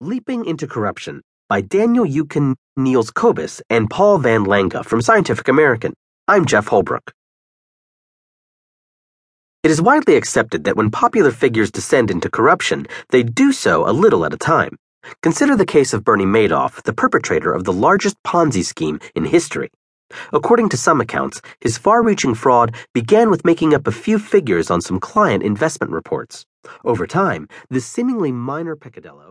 Leaping into Corruption by Daniel Yudkin, Nils Köbis, and Paul Van Lange from Scientific American. I'm Jef Holbrook. It is widely accepted that when popular figures descend into corruption, they do so a little at a time. Consider the case of Bernie Madoff, the perpetrator of the largest Ponzi scheme in history. According to some accounts, his far reaching fraud began with making up a few figures on some client investment reports. Over time, this seemingly minor peccadillo